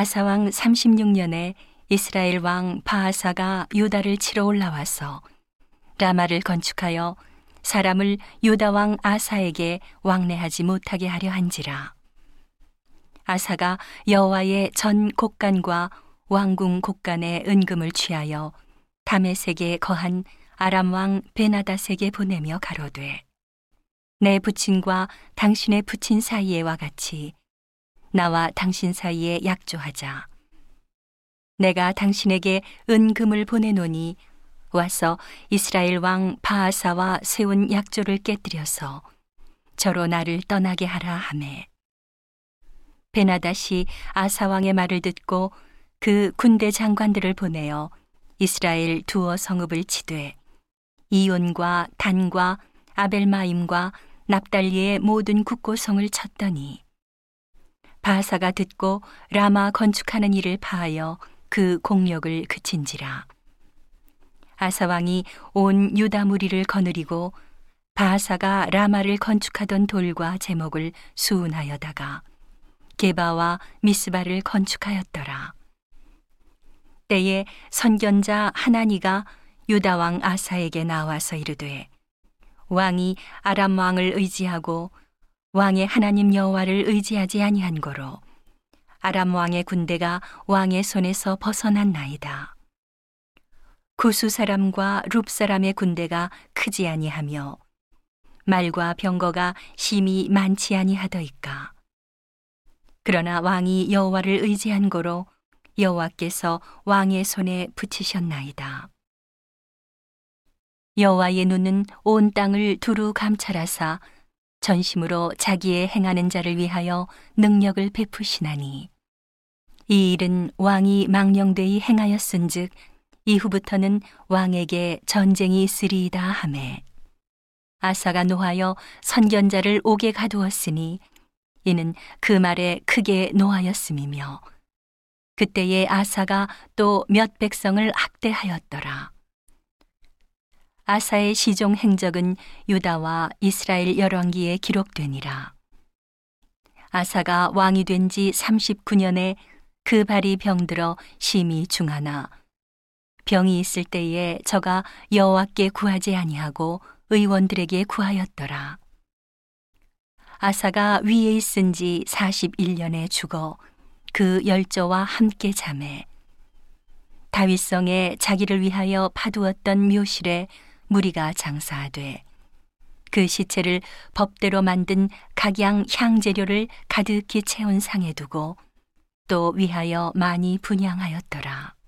아사왕 36년에 이스라엘 왕 바하사가 유다를 치러 올라와서 라마를 건축하여 사람을 유다 왕 아사에게 왕래하지 못하게 하려 한지라. 아사가 여호와의 전 곡간과 왕궁 곡간의 은금을 취하여 다메섹에 거한 아람 왕 베나다색에 보내며 가로되 내 부친과 당신의 부친 사이에와 같이 나와 당신 사이에 약조하자. 내가 당신에게 은금을 보내노니 와서 이스라엘 왕 바하사와 세운 약조를 깨뜨려서 저로 나를 떠나게 하라 하매. 베나다시 아사 왕의 말을 듣고 그 군대 장관들을 보내어 이스라엘 두어 성읍을 치되 이온과 단과 아벨마임과 납달리의 모든 국고성을 쳤더니 바사가 듣고 라마 건축하는 일을 파하여 그 공력을 그친지라. 아사왕이 온 유다 무리를 거느리고 바사가 라마를 건축하던 돌과 제목을 수운하여다가 게바와 미스바를 건축하였더라. 때에 선견자 하나니가 유다 왕 아사에게 나와서 이르되 왕이 아람 왕을 의지하고 왕의 하나님 여호와를 의지하지 아니한 거로 아람 왕의 군대가 왕의 손에서 벗어났나이다. 구수 사람과 룹 사람의 군대가 크지 아니하며 말과 병거가 심히 많지 아니하더이까. 그러나 왕이 여호와를 의지한 거로 여호와께서 왕의 손에 붙이셨나이다. 여호와의 눈은 온 땅을 두루 감찰하사 전심으로 자기의 행하는 자를 위하여 능력을 베푸시나니 이 일은 왕이 망령되이 행하였은즉 이후부터는 왕에게 전쟁이 있으리이다 하매 아사가 노하여 선견자를 옥에 가두었으니 이는 그 말에 크게 노하였음이며 그때에 아사가 또 몇 백성을 학대하였더라. 아사의 시종 행적은 유다와 이스라엘 열왕기에 기록되니라. 아사가 왕이 된 지 39년에 그 발이 병들어 심히 중하나 병이 있을 때에 저가 여호와께 구하지 아니하고 의원들에게 구하였더라. 아사가 위에 있은 지 41년에 죽어 그 열조와 함께 잠에 다윗성에 자기를 위하여 파두었던 묘실에 무리가 장사하되 그 시체를 법대로 만든 각양 향재료를 가득히 채운 상에 두고 또 위하여 많이 분양하였더라.